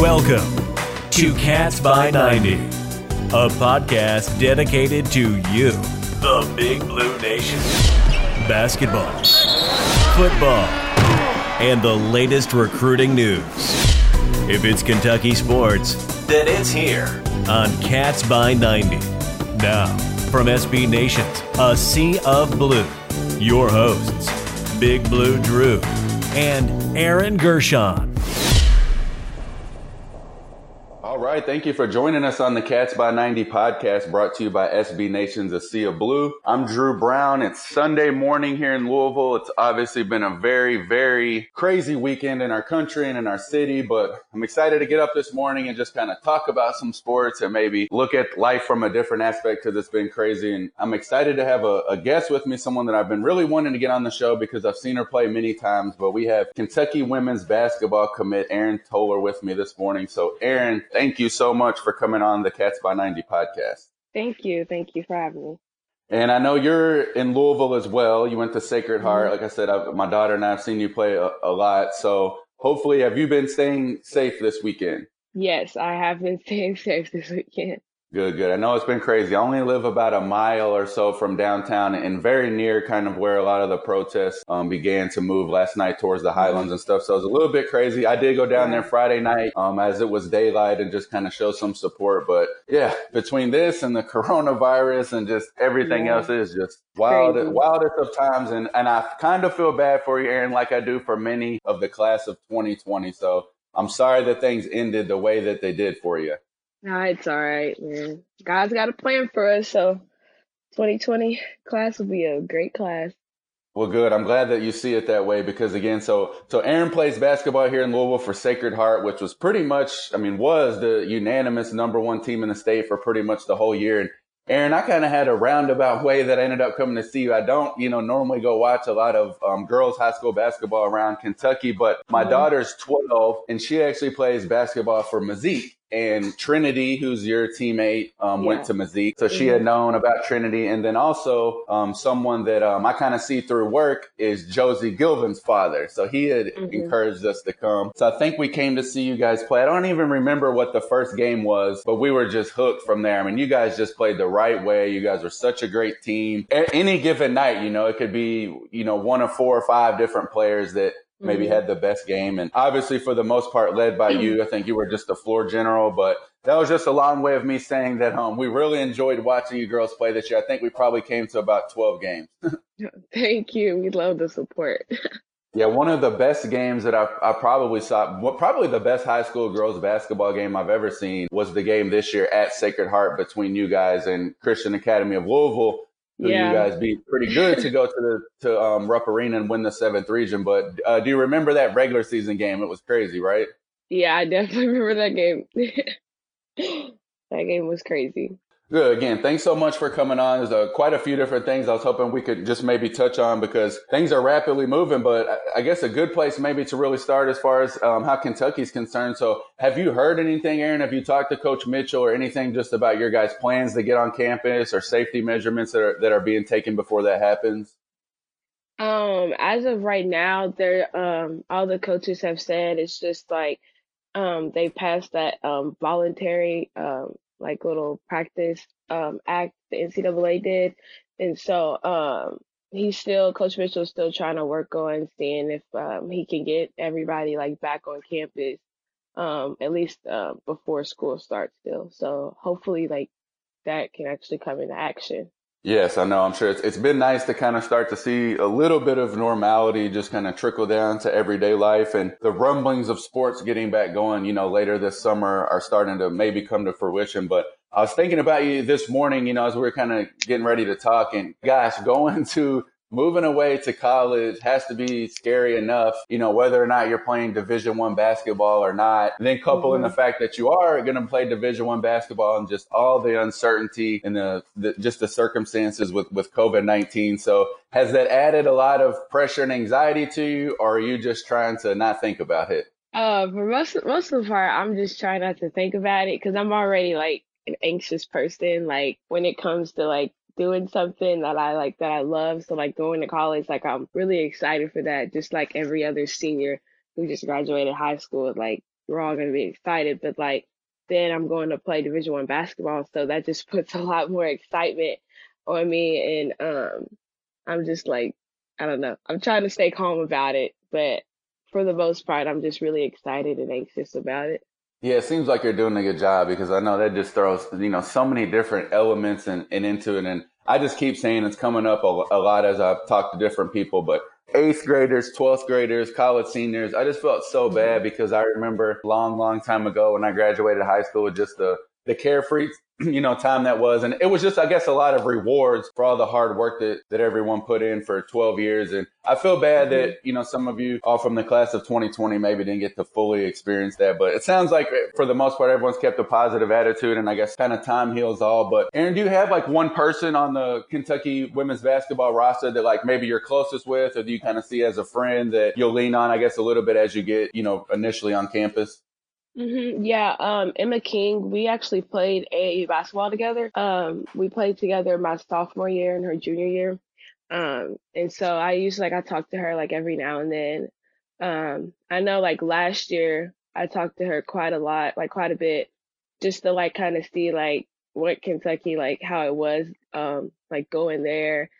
Welcome to Cats by 90, a podcast dedicated to you, the Big Blue Nation. Basketball, football, and the latest recruiting news. If it's Kentucky sports, then it's here on Cats by 90. Now, from SB Nations, a sea of blue, your hosts, Big Blue Drew and Aaron Gershon. Right. Thank you for joining us on the Cats by 90 podcast brought to you by SB Nations, A Sea of Blue. I'm Drew Brown. It's Sunday morning here in Louisville. It's obviously been a very, very crazy weekend in our country and in our city, but I'm excited to get up this morning and just kind of talk about some sports and maybe look at life from a different aspect because it's been crazy. And I'm excited to have a, a guest with me, someone that I've been really wanting to get on the show because I've seen her play many times, but we have Kentucky women's basketball commit Erin Toller with me this morning. So Erin, thank you so much for coming on the Cats by 90 podcast. Thank you. Thank you for having me. And I know you're in Louisville as well. You went to Sacred Heart. Mm-hmm. Like I said, I've, my daughter and I have seen you play a, a lot. So hopefully, have you been staying safe this weekend? Yes, I have been staying safe this weekend. Good, good. I know it's been crazy. I only live about a mile or so from downtown and very near kind of where a lot of the protests um, began to move last night towards the Highlands and stuff. So it was a little bit crazy. I did go down there Friday night um, as it was daylight and just kind of show some support. But yeah, between this and the coronavirus and just everything yeah. else is just wild, wildest of times. And, and I kind of feel bad for you, Erin, like I do for many of the class of 2020. So I'm sorry that things ended the way that they did for you. No, it's all right, man. God's got a plan for us, so 2020 class will be a great class. Well, good. I'm glad that you see it that way because again, so so Erin plays basketball here in Louisville for Sacred Heart, which was pretty much, I mean, was the unanimous number one team in the state for pretty much the whole year. And Erin, I kind of had a roundabout way that I ended up coming to see you. I don't, you know, normally go watch a lot of um, girls high school basketball around Kentucky, but my mm-hmm. daughter's 12 and she actually plays basketball for Messique and Trinity, who's your teammate, um, yeah. went to Messique. So she had mm-hmm. known about Trinity. And then also, um, someone that, um, I kind of see through work is Josie Gilvin's father. So he had mm-hmm. encouraged us to come. So I think we came to see you guys play. I don't even remember what the first game was, but we were just hooked from there. I mean, you guys just played the right way. You guys were such a great team. A- any given night, you know, it could be, you know, one of four or five different players that maybe had the best game. And obviously, for the most part, led by you. I think you were just the floor general, but that was just a long way of me saying that um, we really enjoyed watching you girls play this year. I think we probably came to about 12 games. Thank you. We love the support. yeah, one of the best games that I, I probably saw, probably the best high school girls basketball game I've ever seen was the game this year at Sacred Heart between you guys and Christian Academy of Louisville who yeah. you guys beat pretty good to go to the to um, Rupp Arena and win the seventh region. But uh, do you remember that regular season game? It was crazy, right? Yeah, I definitely remember that game. that game was crazy. Good. Again, thanks so much for coming on. There's uh, quite a few different things I was hoping we could just maybe touch on because things are rapidly moving. But I guess a good place maybe to really start as far as um, how Kentucky's concerned. So, have you heard anything, Erin? Have you talked to Coach Mitchell or anything just about your guys' plans to get on campus or safety measurements that are that are being taken before that happens? Um, as of right now, there um all the coaches have said it's just like um they passed that um voluntary um like little practice um, act the NCAA did, and so um, he's still Coach Mitchell's still trying to work on seeing if um, he can get everybody like back on campus um, at least uh, before school starts still. So hopefully like that can actually come into action. Yes, I know. I'm sure it's, it's been nice to kind of start to see a little bit of normality just kind of trickle down to everyday life and the rumblings of sports getting back going, you know, later this summer are starting to maybe come to fruition. But I was thinking about you this morning, you know, as we were kind of getting ready to talk and gosh, going to moving away to college has to be scary enough, you know, whether or not you're playing division one basketball or not. And then couple mm-hmm. in the fact that you are going to play division one basketball and just all the uncertainty and the, the just the circumstances with, with COVID-19. So has that added a lot of pressure and anxiety to you or are you just trying to not think about it? Uh, for most, most of the part, I'm just trying not to think about it because I'm already like an anxious person. Like when it comes to like doing something that I like that I love. So like going to college, like I'm really excited for that. Just like every other senior who just graduated high school, like we're all gonna be excited, but like then I'm going to play Division One basketball, so that just puts a lot more excitement on me, and um, I'm just like, I don't know, I'm trying to stay calm about it, but for the most part, I'm just really excited and anxious about it. Yeah, it seems like you're doing a good job because I know that just throws you know so many different elements and, and into it, and I just keep saying it's coming up a, a lot as I've talked to different people, but eighth graders, 12th graders, college seniors. I just felt so bad because I remember long, long time ago when I graduated high school, with just the, the carefree you know, time that was. And it was just, I guess, a lot of rewards for all the hard work that, that everyone put in for 12 years. And I feel bad mm-hmm. that, you know, some of you all from the class of 2020 maybe didn't get to fully experience that. But it sounds like for the most part, everyone's kept a positive attitude and I guess kind of time heals all. But Erin, do you have like one person on the Kentucky women's basketball roster that like maybe you're closest with or do you kind of see as a friend that you'll lean on, I guess, a little bit as you get, you know, initially on campus? Hmm Yeah, um, Emma King, we actually played AAU basketball together. Um, we played together my sophomore year and her junior year. Um, and so I usually like I talk to her like every now and then. Um, I know like last year I talked to her quite a lot, like quite a bit, just to like kind of see like what Kentucky like how it was, um, like going there.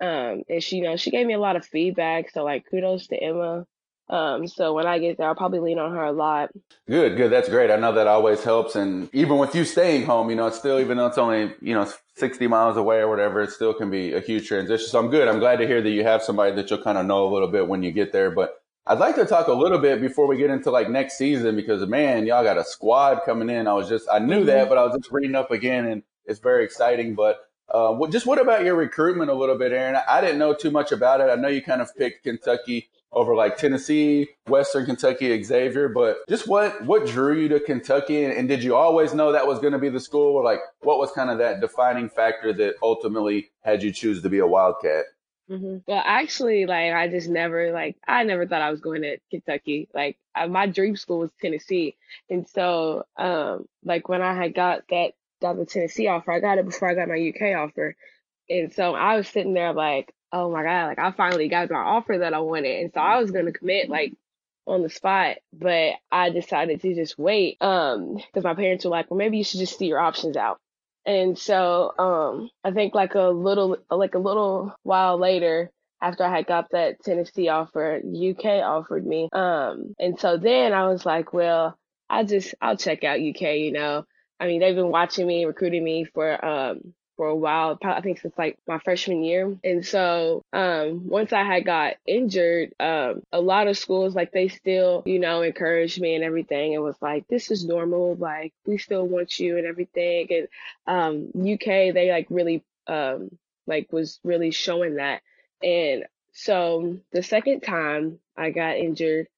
Um, and she, you know, she gave me a lot of feedback. So like kudos to Emma. Um, so when I get there, I'll probably lean on her a lot. Good, good. That's great. I know that always helps. And even with you staying home, you know, it's still, even though it's only, you know, 60 miles away or whatever, it still can be a huge transition. So I'm good. I'm glad to hear that you have somebody that you'll kind of know a little bit when you get there. But I'd like to talk a little bit before we get into like next season because man, y'all got a squad coming in. I was just, I knew that, mm-hmm. but I was just reading up again and it's very exciting. But uh, just what about your recruitment a little bit, Erin? I didn't know too much about it. I know you kind of picked Kentucky over like Tennessee, Western Kentucky, Xavier. But just what what drew you to Kentucky, and, and did you always know that was going to be the school, or like what was kind of that defining factor that ultimately had you choose to be a Wildcat? Mm-hmm. Well, actually, like I just never like I never thought I was going to Kentucky. Like I, my dream school was Tennessee, and so um like when I had got that got the Tennessee offer, I got it before I got my UK offer, and so I was sitting there like oh my God, like I finally got my offer that I wanted. And so I was going to commit like on the spot, but I decided to just wait. Um, cause my parents were like, well, maybe you should just see your options out. And so, um, I think like a little, like a little while later, after I had got that Tennessee offer, UK offered me. Um, and so then I was like, well, I just, I'll check out UK, you know. I mean, they've been watching me, recruiting me for, um, for a while, probably, I think since like my freshman year. And so, um, once I had got injured, um, a lot of schools, like they still, you know, encouraged me and everything. It was like, this is normal. Like we still want you and everything. And, um, UK, they like really, um, like was really showing that. And so the second time I got injured,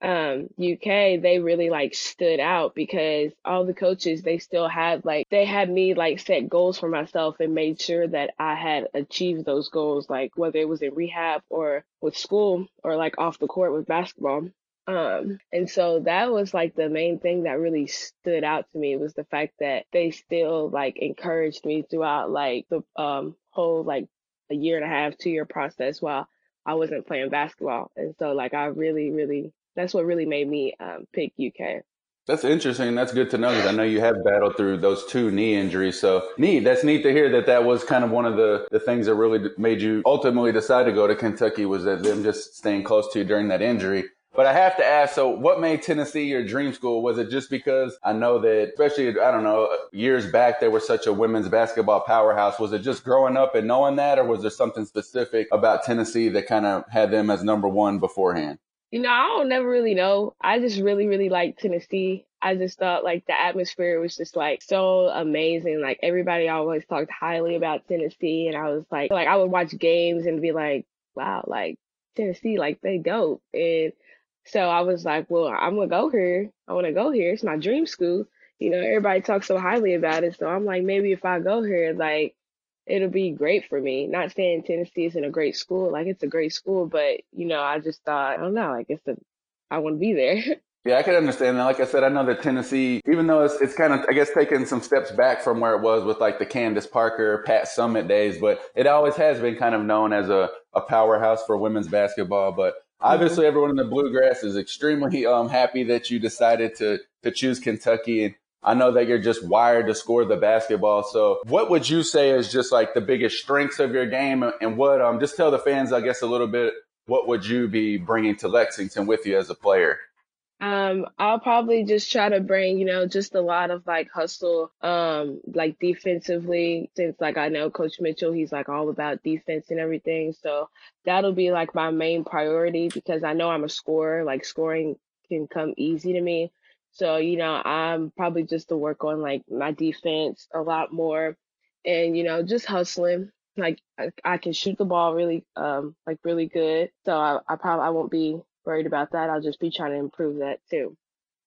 um UK they really like stood out because all the coaches they still had like they had me like set goals for myself and made sure that I had achieved those goals like whether it was in rehab or with school or like off the court with basketball. Um and so that was like the main thing that really stood out to me was the fact that they still like encouraged me throughout like the um whole like a year and a half two year process while I wasn't playing basketball. And so like I really really that's what really made me um, pick UK. That's interesting. That's good to know because I know you have battled through those two knee injuries. So neat. That's neat to hear that that was kind of one of the, the things that really made you ultimately decide to go to Kentucky was that them just staying close to you during that injury. But I have to ask, so what made Tennessee your dream school? Was it just because I know that, especially, I don't know, years back, they were such a women's basketball powerhouse. Was it just growing up and knowing that, or was there something specific about Tennessee that kind of had them as number one beforehand? You know, I don't never really know. I just really, really like Tennessee. I just thought like the atmosphere was just like so amazing. Like everybody always talked highly about Tennessee and I was like like I would watch games and be like, wow, like Tennessee, like they dope. And so I was like, well, I'm gonna go here. I wanna go here. It's my dream school. You know, everybody talks so highly about it. So I'm like, maybe if I go here, like it'll be great for me. Not saying Tennessee isn't a great school, like it's a great school, but you know, I just thought, I don't know, I guess the, I want to be there. Yeah, I can understand that. Like I said, I know that Tennessee, even though it's, it's kind of, I guess, taking some steps back from where it was with like the Candace Parker, Pat Summitt days, but it always has been kind of known as a, a powerhouse for women's basketball. But obviously mm-hmm. everyone in the bluegrass is extremely um, happy that you decided to to choose Kentucky and I know that you're just wired to score the basketball. So what would you say is just like the biggest strengths of your game and what, um, just tell the fans, I guess, a little bit, what would you be bringing to Lexington with you as a player? Um, I'll probably just try to bring, you know, just a lot of like hustle, um, like defensively, since like I know Coach Mitchell, he's like all about defense and everything. So that'll be like my main priority because I know I'm a scorer, like scoring can come easy to me. So, you know, I'm probably just to work on like my defense a lot more and, you know, just hustling. Like I, I can shoot the ball really, um, like really good. So I, I probably, I won't be worried about that. I'll just be trying to improve that too.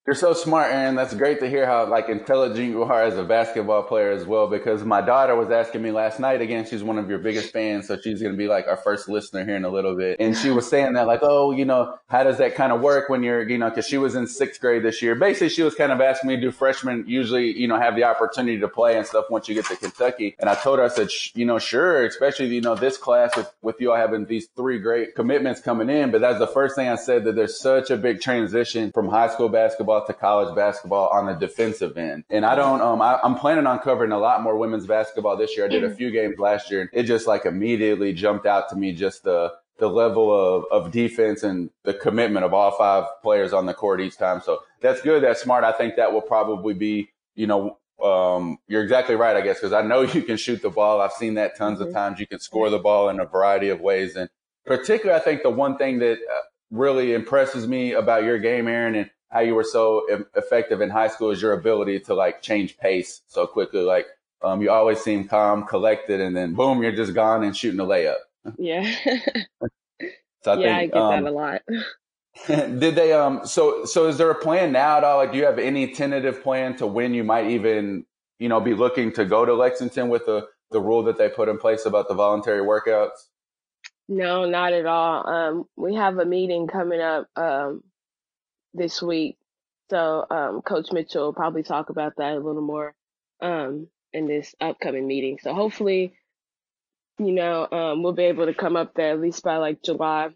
You're so smart, Erin. That's great to hear how like intelligent you are as a basketball player as well. Because my daughter was asking me last night again. She's one of your biggest fans, so she's gonna be like our first listener here in a little bit. And she was saying that like, oh, you know, how does that kind of work when you're, you know, because she was in sixth grade this year. Basically, she was kind of asking me, do freshmen usually, you know, have the opportunity to play and stuff once you get to Kentucky? And I told her, I said, you know, sure, especially you know this class with with you all having these three great commitments coming in. But that's the first thing I said that there's such a big transition from high school basketball to college basketball basketball on the defensive end. And I don't, um, I, am planning on covering a lot more women's basketball this year. I did a few games last year and it just like immediately jumped out to me just the, the level of, of defense and the commitment of all five players on the court each time. So that's good. That's smart. I think that will probably be, you know, um, you're exactly right, I guess, because I know you can shoot the ball. I've seen that tons mm-hmm. of times. You can score the ball in a variety of ways. And particularly, I think the one thing that uh, really impresses me about your game, Erin, and how you were so effective in high school is your ability to like change pace so quickly. Like, um, you always seem calm, collected, and then boom, you're just gone and shooting a layup. Yeah. so I yeah, think, I get um, that a lot. did they um so so is there a plan now at all? Like do you have any tentative plan to when you might even, you know, be looking to go to Lexington with the the rule that they put in place about the voluntary workouts? No, not at all. Um we have a meeting coming up um this week. So um, Coach Mitchell will probably talk about that a little more um, in this upcoming meeting. So hopefully, you know, um, we'll be able to come up there at least by like July.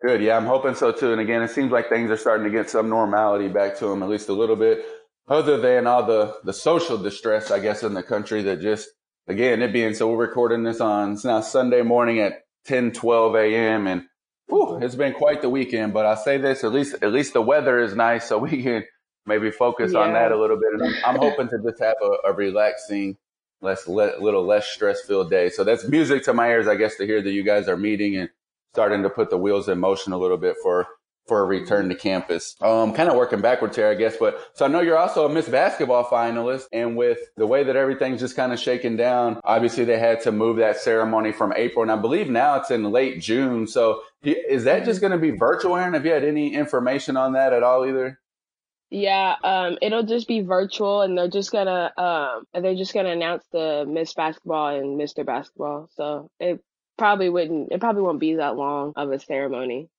Good. Yeah, I'm hoping so too. And again, it seems like things are starting to get some normality back to them, at least a little bit, other than all the, the social distress, I guess, in the country that just, again, it being, so we're recording this on, it's now Sunday morning at 10, 12 a.m. And Whew, it's been quite the weekend, but I say this at least at least the weather is nice, so we can maybe focus yeah. on that a little bit. And I'm, I'm hoping to just have a, a relaxing, less le, little less stress filled day. So that's music to my ears, I guess, to hear that you guys are meeting and starting to put the wheels in motion a little bit for for a return to campus. Um, kind of working backwards here, I guess. But so I know you're also a Miss Basketball finalist, and with the way that everything's just kind of shaken down, obviously they had to move that ceremony from April, and I believe now it's in late June. So is that just going to be virtual, Erin? Have you had any information on that at all, either? Yeah, um, it'll just be virtual, and they're just gonna um, they're just gonna announce the Miss Basketball and Mister Basketball. So it probably wouldn't it probably won't be that long of a ceremony.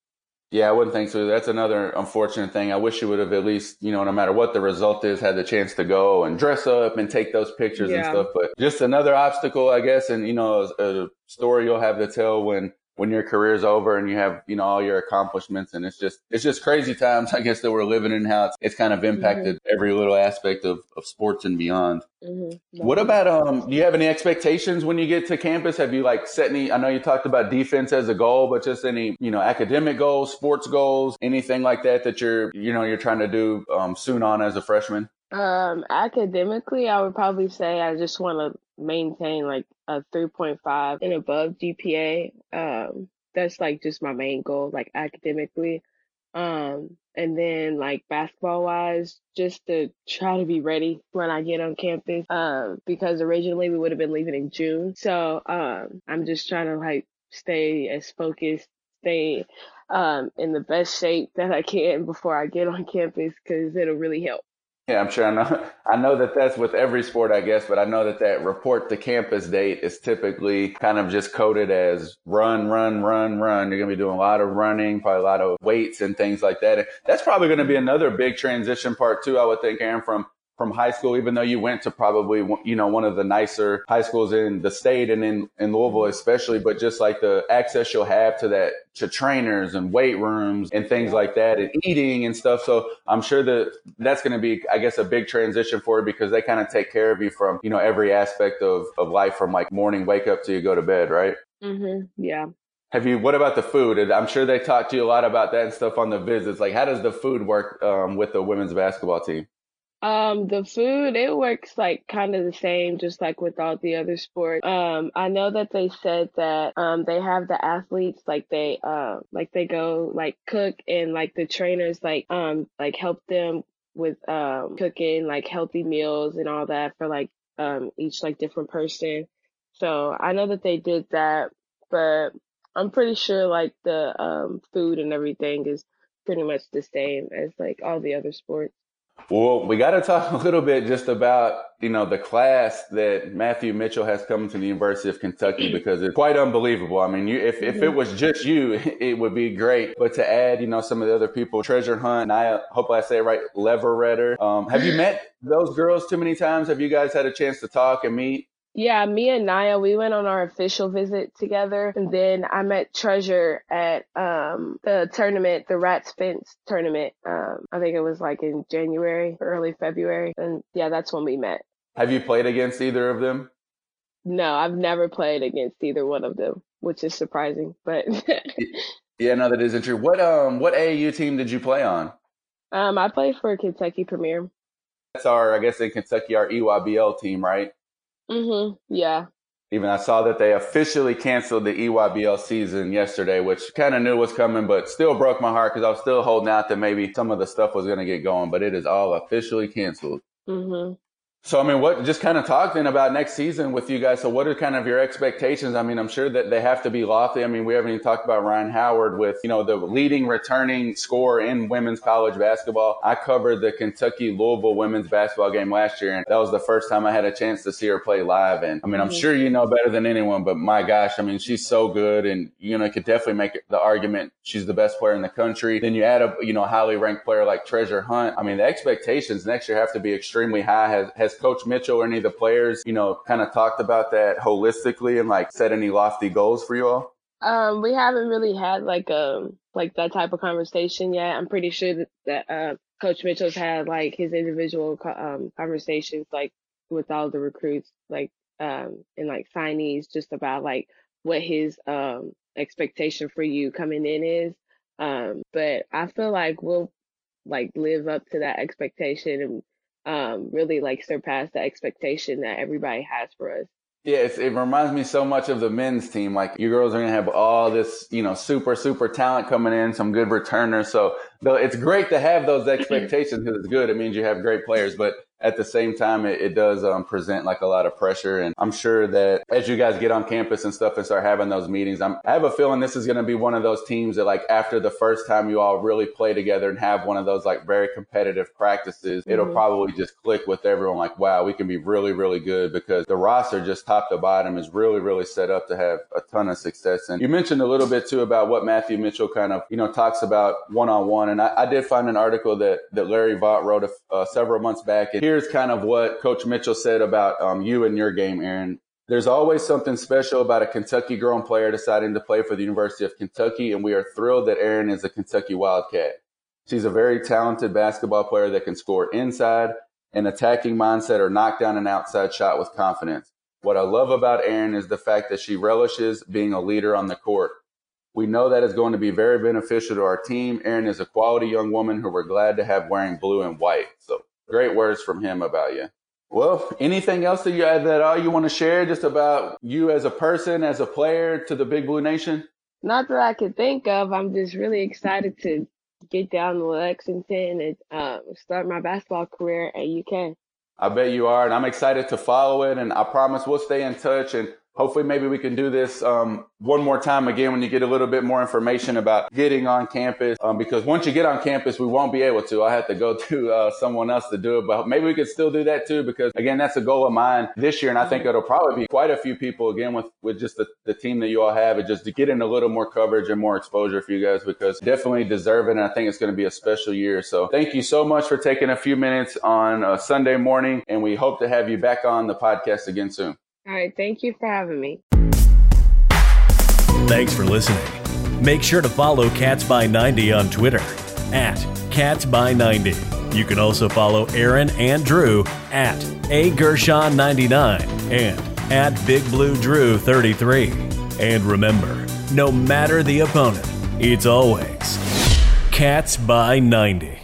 Yeah, I wouldn't think so. That's another unfortunate thing. I wish you would have at least, you know, no matter what the result is, had the chance to go and dress up and take those pictures yeah. and stuff. But just another obstacle, I guess, and you know, a, a story you'll have to tell when when your career's over and you have, you know, all your accomplishments. And it's just, it's just crazy times, I guess, that we're living in how it's, it's kind of impacted mm-hmm. every little aspect of, of sports and beyond. Mm-hmm. What about, um, do you have any expectations when you get to campus? Have you like set any, I know you talked about defense as a goal, but just any, you know, academic goals, sports goals, anything like that that you're, you know, you're trying to do, um, soon on as a freshman? Um, academically, I would probably say I just want to maintain like a 3.5 and above GPA. Um, that's like just my main goal, like academically. Um, and then like basketball wise, just to try to be ready when I get on campus. Um, because originally we would have been leaving in June. So, um, I'm just trying to like stay as focused, stay, um, in the best shape that I can before I get on campus because it'll really help. Yeah, I'm sure. I know. I know that that's with every sport, I guess, but I know that that report to campus date is typically kind of just coded as run, run, run, run. You're going to be doing a lot of running, probably a lot of weights and things like that. And that's probably going to be another big transition part too. I would think, Erin, from from high school, even though you went to probably, you know, one of the nicer high schools in the state and in, in Louisville, especially, but just like the access you'll have to that, to trainers and weight rooms and things like that and eating and stuff. So I'm sure that that's going to be, I guess, a big transition for you because they kind of take care of you from, you know, every aspect of, of life from like morning wake up till you go to bed, right? Mm-hmm. Yeah. Have you? What about the food? I'm sure they talked to you a lot about that and stuff on the visits. Like, how does the food work um, with the women's basketball team? Um, the food, it works like kind of the same, just like with all the other sports. Um, I know that they said that, um, they have the athletes, like they, uh, like they go like cook and like the trainers, like, um, like help them with, um, cooking like healthy meals and all that for like, um, each like different person. So I know that they did that, but I'm pretty sure like the, um, food and everything is pretty much the same as like all the other sports. Well, we got to talk a little bit just about, you know, the class that Matthew Mitchell has come to the University of Kentucky because it's quite unbelievable. I mean, you, if, if it mm-hmm. was just you, it would be great. But to add, you know, some of the other people, Treasure Hunt, and I hope I say it right, Leveretter. Um, have you met those girls too many times? Have you guys had a chance to talk and meet? Yeah, me and Nyah, we went on our official visit together, and then I met Treasure at um the tournament, the Rats Fence tournament. Um, I think it was like in January, early February, and yeah, that's when we met. Have you played against either of them? No, I've never played against either one of them, which is surprising, but yeah, no, that isn't true. What um, what AAU team did you play on? Um, I played for Kentucky Premier. That's our, I guess in Kentucky, our EYBL team, right? Mhm. Yeah. Even I saw that they officially canceled the EYBL season yesterday, which kind of knew was coming, but still broke my heart because I was still holding out that maybe some of the stuff was going to get going, but it is all officially canceled. Mhm. So I mean, what just kind of talking about next season with you guys. So what are kind of your expectations? I mean, I'm sure that they have to be lofty. I mean, we haven't even talked about Rhyne Howard with you know the leading returning scorer in women's college basketball. I covered the Kentucky Louisville women's basketball game last year, and that was the first time I had a chance to see her play live. And I mean, I'm mm-hmm. sure you know better than anyone, but my gosh, I mean, she's so good, and you know, could definitely make the argument she's the best player in the country. Then you add a you know highly ranked player like Treasure Hunt. I mean, the expectations next year have to be extremely high. Has has Coach Mitchell or any of the players, you know, kind of talked about that holistically and like set any lofty goals for you all? Um, we haven't really had like um like that type of conversation yet. I'm pretty sure that, that uh, Coach Mitchell's had like his individual um conversations like with all the recruits, like um and like signees, just about like what his um expectation for you coming in is. Um, but I feel like we'll like live up to that expectation and um, really like surpass the expectation that everybody has for us. Yeah, it reminds me so much of the men's team. Like you girls are gonna have all this, you know, super super talent coming in, some good returners. So though it's great to have those expectations because it's good. It means you have great players, but at the same time, it, it does um, present like a lot of pressure. And I'm sure that as you guys get on campus and stuff and start having those meetings, I'm, I have a feeling this is going to be one of those teams that like after the first time you all really play together and have one of those like very competitive practices, mm-hmm. it'll probably just click with everyone like, wow, we can be really, really good because the roster just top to bottom is really, really set up to have a ton of success. And you mentioned a little bit too about what Matthew Mitchell kind of, you know, talks about one on one. And I, I, did find an article that, that Larry Vaught wrote a, uh, several months back. And here's kind of what Coach Mitchell said about um, you and your game, Erin. There's always something special about a Kentucky grown player deciding to play for the University of Kentucky, and we are thrilled that Erin is a Kentucky Wildcat. She's a very talented basketball player that can score inside, an attacking mindset, or knock down an outside shot with confidence. What I love about Erin is the fact that she relishes being a leader on the court. We know that is going to be very beneficial to our team. Erin is a quality young woman who we're glad to have wearing blue and white. So Great words from him about you. Well, anything else that you that all you want to share just about you as a person, as a player to the Big Blue Nation? Not that I can think of. I'm just really excited to get down to Lexington and uh, start my basketball career at UK. I bet you are, and I'm excited to follow it. And I promise we'll stay in touch. And hopefully maybe we can do this um, one more time again when you get a little bit more information about getting on campus. Um, because once you get on campus, we won't be able to. I have to go to uh, someone else to do it, but maybe we could still do that too. Because again, that's a goal of mine this year, and I think it'll probably be quite a few people again with with just the, the team that you all have, and just to get in a little more coverage and more exposure for you guys because definitely deserve it, and I think it's going to be a special year. So thank you so much for taking a few minutes on a Sunday morning, and we hope to have you back on the podcast again soon. All right. Thank you for having me. Thanks for listening. Make sure to follow Cats by 90 on Twitter at Cats by 90. You can also follow Aaron and Drew at A Gershon 99 and at Big Blue Drew 33. And remember, no matter the opponent, it's always Cats by 90.